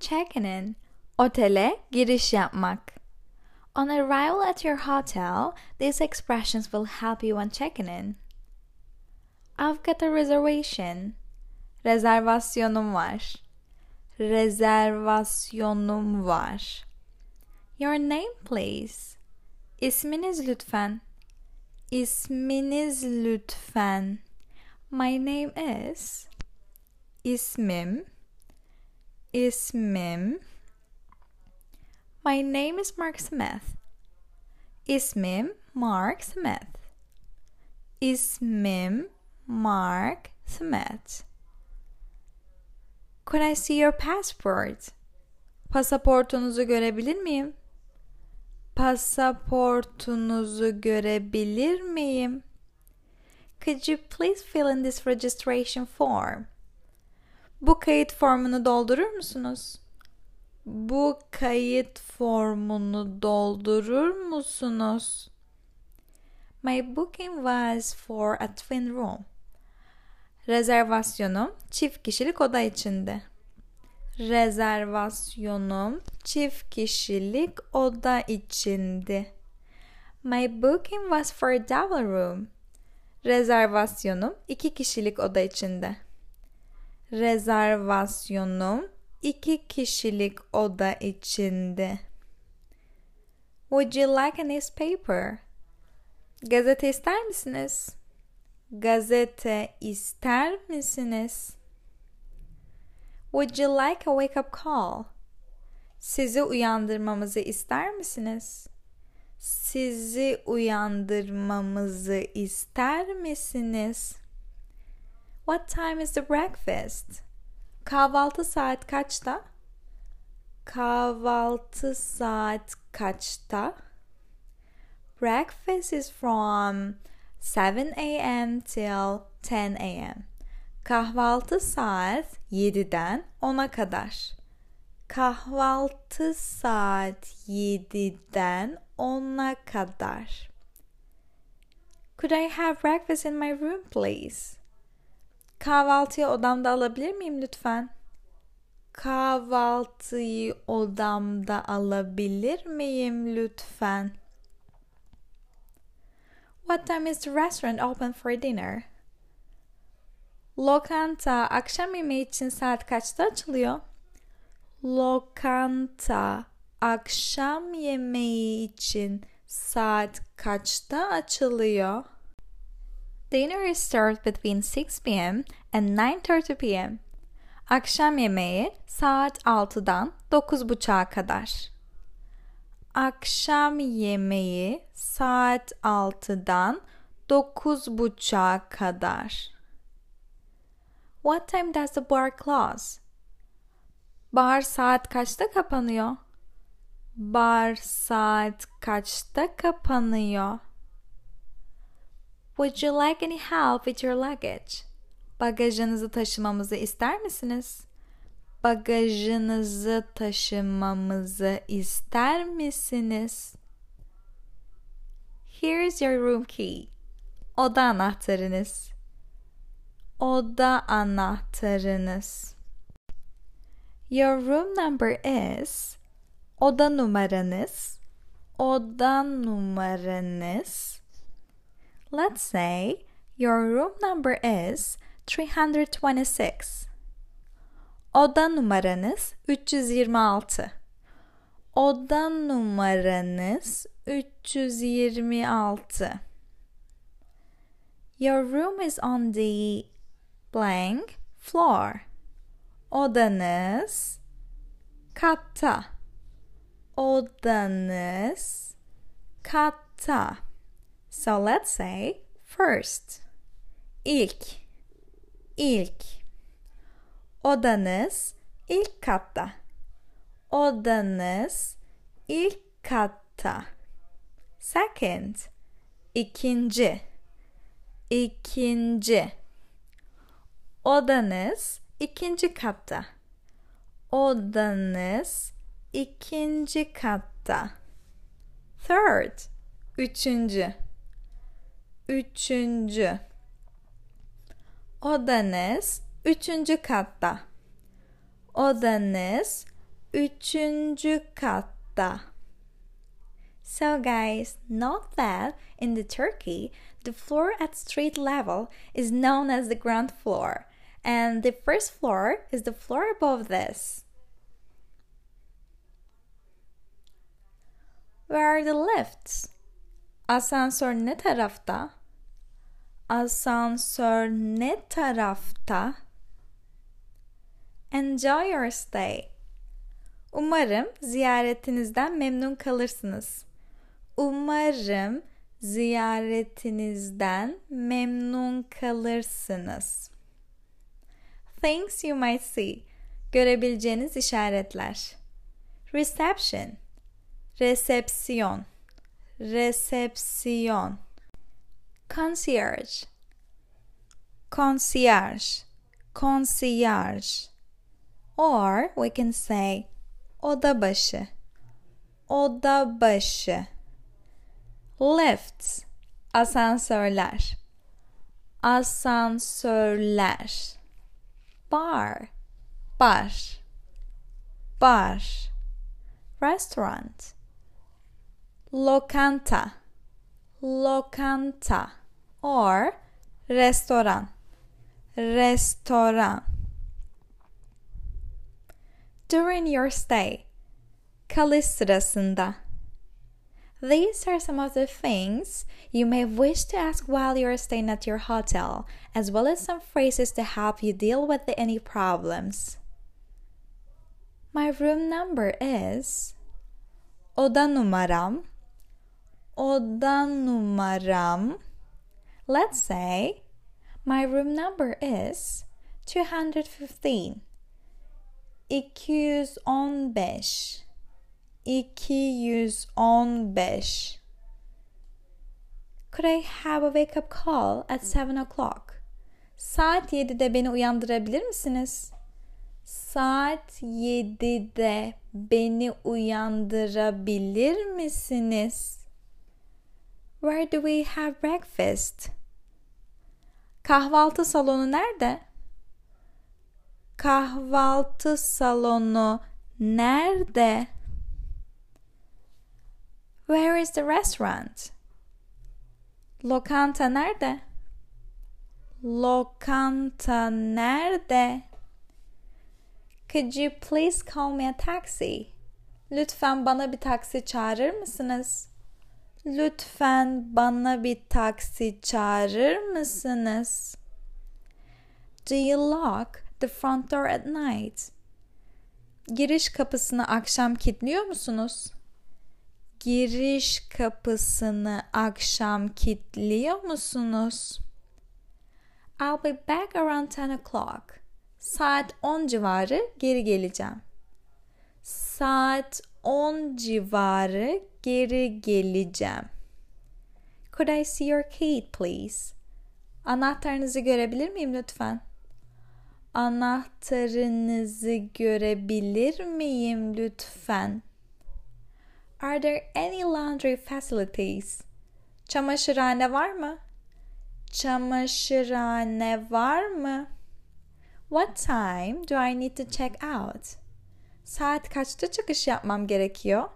Checking in. Otele giriş yapmak. On arrival at your hotel, these expressions will help you when checking in. I've got a reservation. Rezervasyonum var. Rezervasyonum var. Your name please. İsminiz lütfen. İsminiz lütfen. My name is. İsmim. İsmim. My name is Mark Smith. İsmim Mark Smith. İsmim Mark Smith. Could I see your passport? Pasaportunuzu görebilir miyim? Pasaportunuzu görebilir miyim? Could you please fill in this registration form? Bu kayıt formunu doldurur musunuz? Bu kayıt formunu doldurur musunuz? My booking was for a twin room. Rezervasyonum çift kişilik oda içinde. Rezervasyonum çift kişilik oda içindi. My booking was for a double room. Rezervasyonum iki kişilik oda içinde. Rezervasyonum iki kişilik oda içinde. Would you like a newspaper? Gazete ister misiniz? Gazete ister misiniz? Would you like a wake-up call? Sizi uyandırmamızı ister misiniz? Sizi uyandırmamızı ister misiniz? What time is the breakfast? Kahvaltı saat kaçta? Kahvaltı saat kaçta? Breakfast is from 7 a.m. till 10 a.m. Kahvaltı saat 7'den 10'a kadar. Kahvaltı saat 7'den 10'a kadar. Could I have breakfast in my room please? Kahvaltıyı odamda alabilir miyim lütfen? Kahvaltıyı odamda alabilir miyim lütfen? What time is the restaurant open for dinner? Lokanta akşam yemeği için saat kaçta açılıyor? Lokanta akşam yemeği için saat kaçta açılıyor? Dinner is served between 6 p.m. and 9.30 p.m. Akşam yemeği saat 6'dan 9.30'a kadar. Akşam yemeği saat 6'dan 9.30'a kadar. What time does the bar close? Bar saat kaçta kapanıyor? Bar saat kaçta kapanıyor? Would you like any help with your luggage? Bagajınızı taşımamızı ister misiniz? Bagajınızı taşımamızı ister misiniz? Here's your room key. Oda anahtarınız. Oda anahtarınız. Your room number is Oda numaranız. Oda numaranız. Let's say your room number is 326. Oda numaranız 326. Oda numaranız 326. Your room is on the blank floor. Odanız katta. Odanız katta. So let's say first. İlk. İlk. Odanız ilk katta. Odanız ilk katta. Second. İkinci. İkinci. Odanız ikinci katta. Odanız ikinci katta. Third. Üçüncü. Üçüncü. Odanız üçüncü katta. Odanız Üçüncü katta. So guys, note that in the Turkey, the floor at street level is known as the ground floor, and the first floor is the floor above this. Where are the lifts? Asansör ne tarafta? Asansör ne tarafta? Enjoy your stay. Umarım ziyaretinizden memnun kalırsınız. Umarım ziyaretinizden memnun kalırsınız. Things you might see. Görebileceğiniz işaretler. Reception. Resepsiyon. Resepsiyon. Concierge. Concierge. Concierge. Or we can say oda başı. Oda başı. Lifts. Asansörler. Asansörler. Bar. Bar. Bar. Restaurant. Lokanta. Lokanta. Or restoran. Restoran. During your stay. Kalış sırasında. These are some of the things you may wish to ask while you're staying at your hotel, as well as some phrases to help you deal with any problems. My room number is Oda numaram Oda numaram Let's say my room number is 215 215 215 Could I have a wake up call at 7 o'clock? Saat 7'de beni uyandırabilir misiniz? Saat 7'de beni uyandırabilir misiniz? Where do we have breakfast? Kahvaltı salonu nerede? Kahvaltı salonu nerede? Where is the restaurant? Lokanta nerede? Lokanta nerede? Could you please call me a taxi? Lütfen bana bir taksi çağırır mısınız? Lütfen bana bir taksi çağırır mısınız? Do you lock the front door at night? Giriş kapısını akşam kilitliyor musunuz? Giriş kapısını akşam kilitliyor musunuz? I'll be back around 10 o'clock. Saat 10 civarı geri geleceğim. Saat 10 civarı geri geleceğim. Could I see your key please? Anahtarınızı görebilir miyim lütfen? Anahtarınızı görebilir miyim lütfen? Are there any laundry facilities? Çamaşırhane var mı? Çamaşırhane var mı? What time do I need to check out? Saat kaçta çıkış yapmam gerekiyor?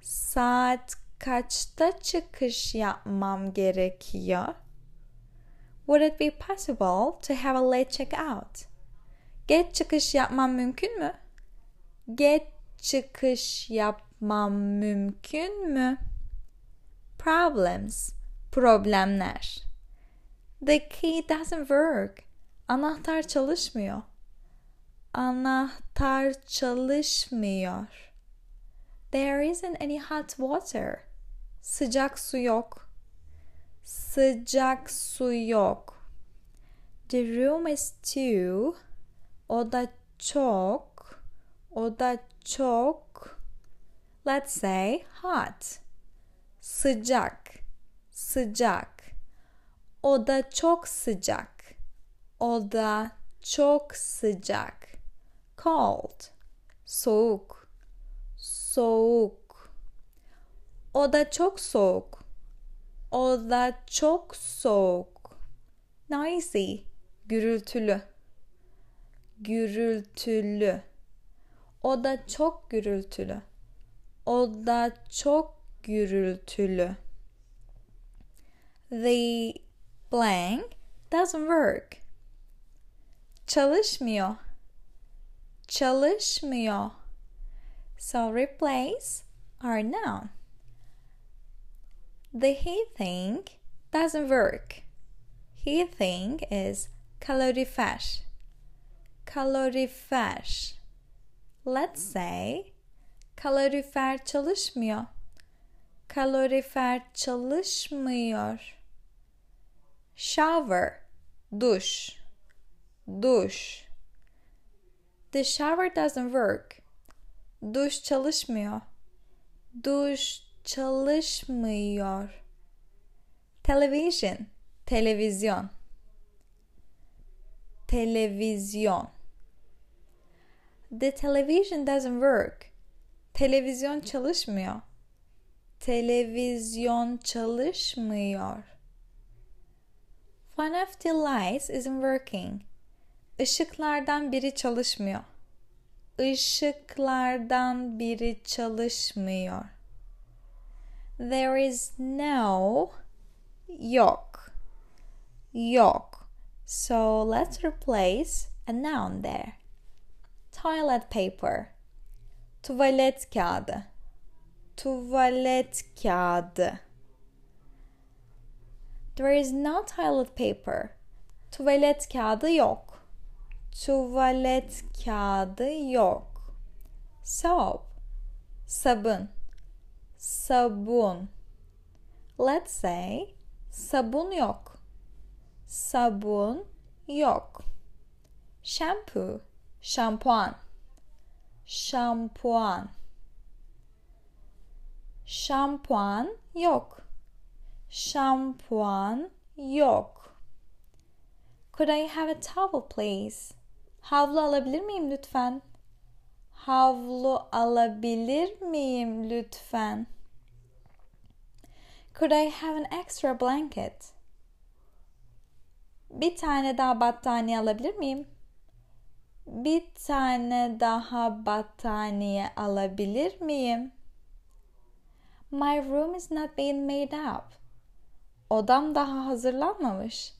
Saat kaçta çıkış yapmam gerekiyor? Would it be possible to have a late check out? Geç çıkış yapmam mümkün mü? Geç çıkış yapmam mümkün mü? Problems, problemler. The key doesn't work. Anahtar çalışmıyor. Anahtar çalışmıyor. There isn't any hot water. Sıcak su yok. Sıcak su yok. The room is too. Oda çok. Oda çok. Let's say hot. Sıcak. Sıcak. Oda çok sıcak. Oda çok sıcak. Cold. Soğuk. Soğuk. Oda çok soğuk. Oda çok soğuk. Noisy. Gürültülü. Gürültülü. O da çok gürültülü. O da çok gürültülü. The blank doesn't work. Çalışmıyor. Çalışmıyor. So replace our noun. The he thing doesn't work. He thing is kalorifer. Kalorifer. Let's say kalorifer çalışmıyor. Kalorifer çalışmıyor. Shower, duş, duş. The shower doesn't work. Duş çalışmıyor. Duş çalışmıyor. Television, televizyon. Televizyon. The television doesn't work. Televizyon çalışmıyor. Televizyon çalışmıyor. One of the lights isn't working. Işıklardan biri çalışmıyor. Işıklardan biri çalışmıyor. There is no yok. Yok. So let's replace a noun there. Toilet paper. Tuvalet kağıdı. Tuvalet kağıdı. There is no toilet paper. Tuvalet kağıdı yok. Tuvalet kağıdı yok. Soap. Sabun. Sabun. Let's say sabun yok. Sabun yok. Shampoo. Şampuan. Şampuan. Şampuan yok. Şampuan yok. Could I have a towel please? Havlu alabilir miyim lütfen? Havlu alabilir miyim lütfen? Could I have an extra blanket? Bir tane daha battaniye alabilir miyim? Bir tane daha battaniye alabilir miyim? My room is not being made up. Odam daha hazırlanmamış.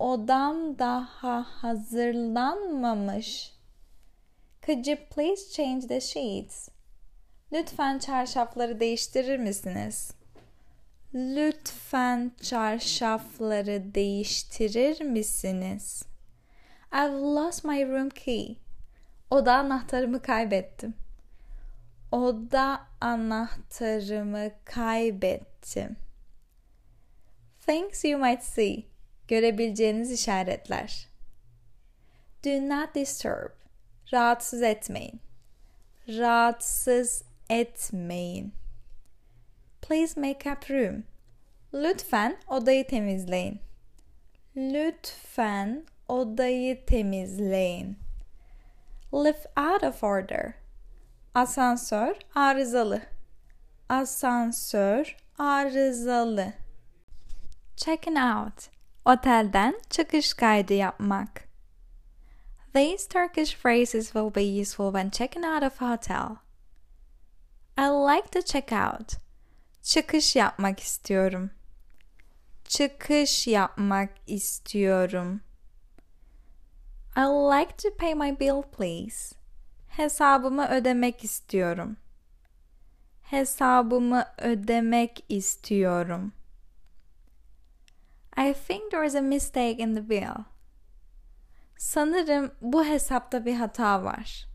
Odam daha hazırlanmamış. Could you please change the sheets? Lütfen çarşafları değiştirir misiniz? Lütfen çarşafları değiştirir misiniz? I've lost my room key. Oda anahtarımı kaybettim. Oda anahtarımı kaybettim. Things you might see. Görebileceğiniz işaretler. Do not disturb. Rahatsız etmeyin. Rahatsız etmeyin. Please make up room. Lütfen odayı temizleyin. Lütfen odayı temizleyin. Lift out of order. Asansör arızalı. Asansör arızalı. Checking out. Otelden çıkış kaydı yapmak. These Turkish phrases will be useful when checking out of a hotel. I like to check out. Çıkış yapmak istiyorum. Çıkış yapmak istiyorum. I like to pay my bill please. Hesabımı ödemek istiyorum. Hesabımı ödemek istiyorum. I think there is a mistake in the bill. Sanırım bu hesapta bir hata var.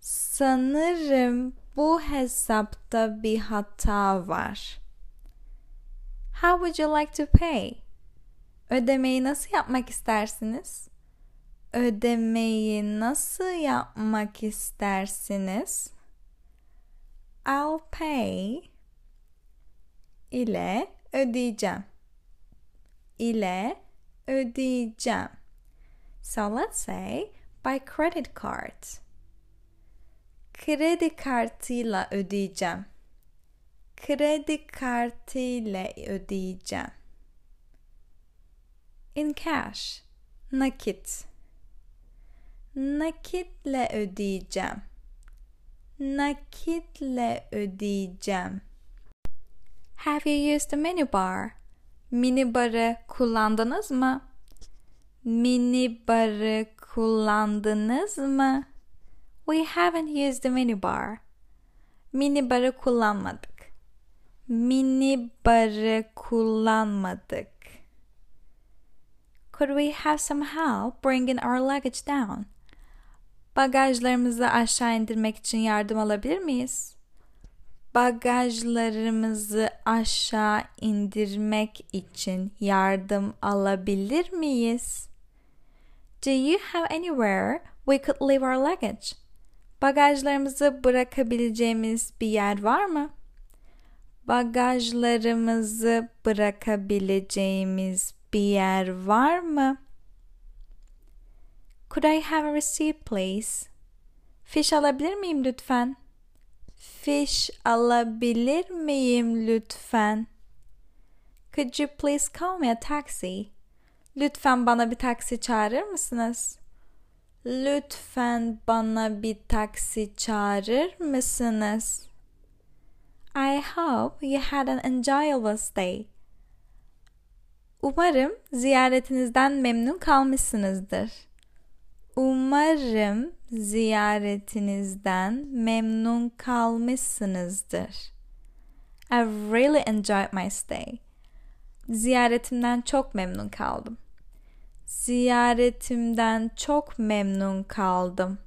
Sanırım bu hesapta bir hata var. How would you like to pay? Ödemeyi nasıl yapmak istersiniz? Ödemeyi nasıl yapmak istersiniz? I'll pay ile ödeyeceğim. İle ödeyeceğim. So let's say by credit card. Kredi kartıyla ödeyeceğim. Kredi kartıyla ödeyeceğim. In cash. Nakit. Nakitle ödeyeceğim. Nakitle ödeyeceğim. Have you used the menu bar? Mini barı kullandınız mı? Mini barı kullandınız mı? We haven't used the mini bar. Mini barı kullanmadık. Mini barı kullanmadık. Could we have some help bringing our luggage down? Bagajlarımızı aşağı indirmek için yardım alabilir miyiz? Bagajlarımızı aşağı indirmek için yardım alabilir miyiz? Do you have anywhere we could leave our luggage? Bagajlarımızı bırakabileceğimiz bir yer var mı? Bagajlarımızı bırakabileceğimiz bir yer var mı? Could I have a receipt please? Fiş alabilir miyim lütfen? Fiş alabilir miyim lütfen? Could you please call me a taxi? Lütfen bana bir taksi çağırır mısınız? Lütfen bana bir taksi çağırır mısınız? I hope you had an enjoyable stay. Umarım ziyaretinizden memnun kalmışsınızdır. Umarım ziyaretinizden memnun kalmışsınızdır. I've really enjoyed my stay. Ziyaretimden çok memnun kaldım. Ziyaretimden çok memnun kaldım.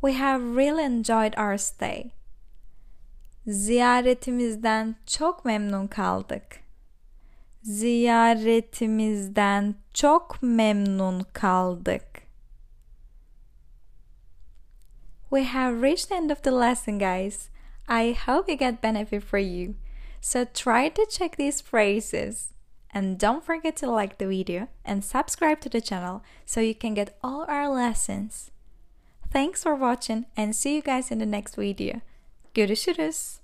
We have really enjoyed our stay. Ziyaretimizden çok memnun kaldık. Ziyaretimizden çok memnun kaldık. We have reached the end of the lesson, guys. I hope you get benefit for you. So try to check these phrases. And don't forget to like the video and subscribe to the channel so you can get all our lessons. Thanks for watching and see you guys in the next video. Görüşürüz.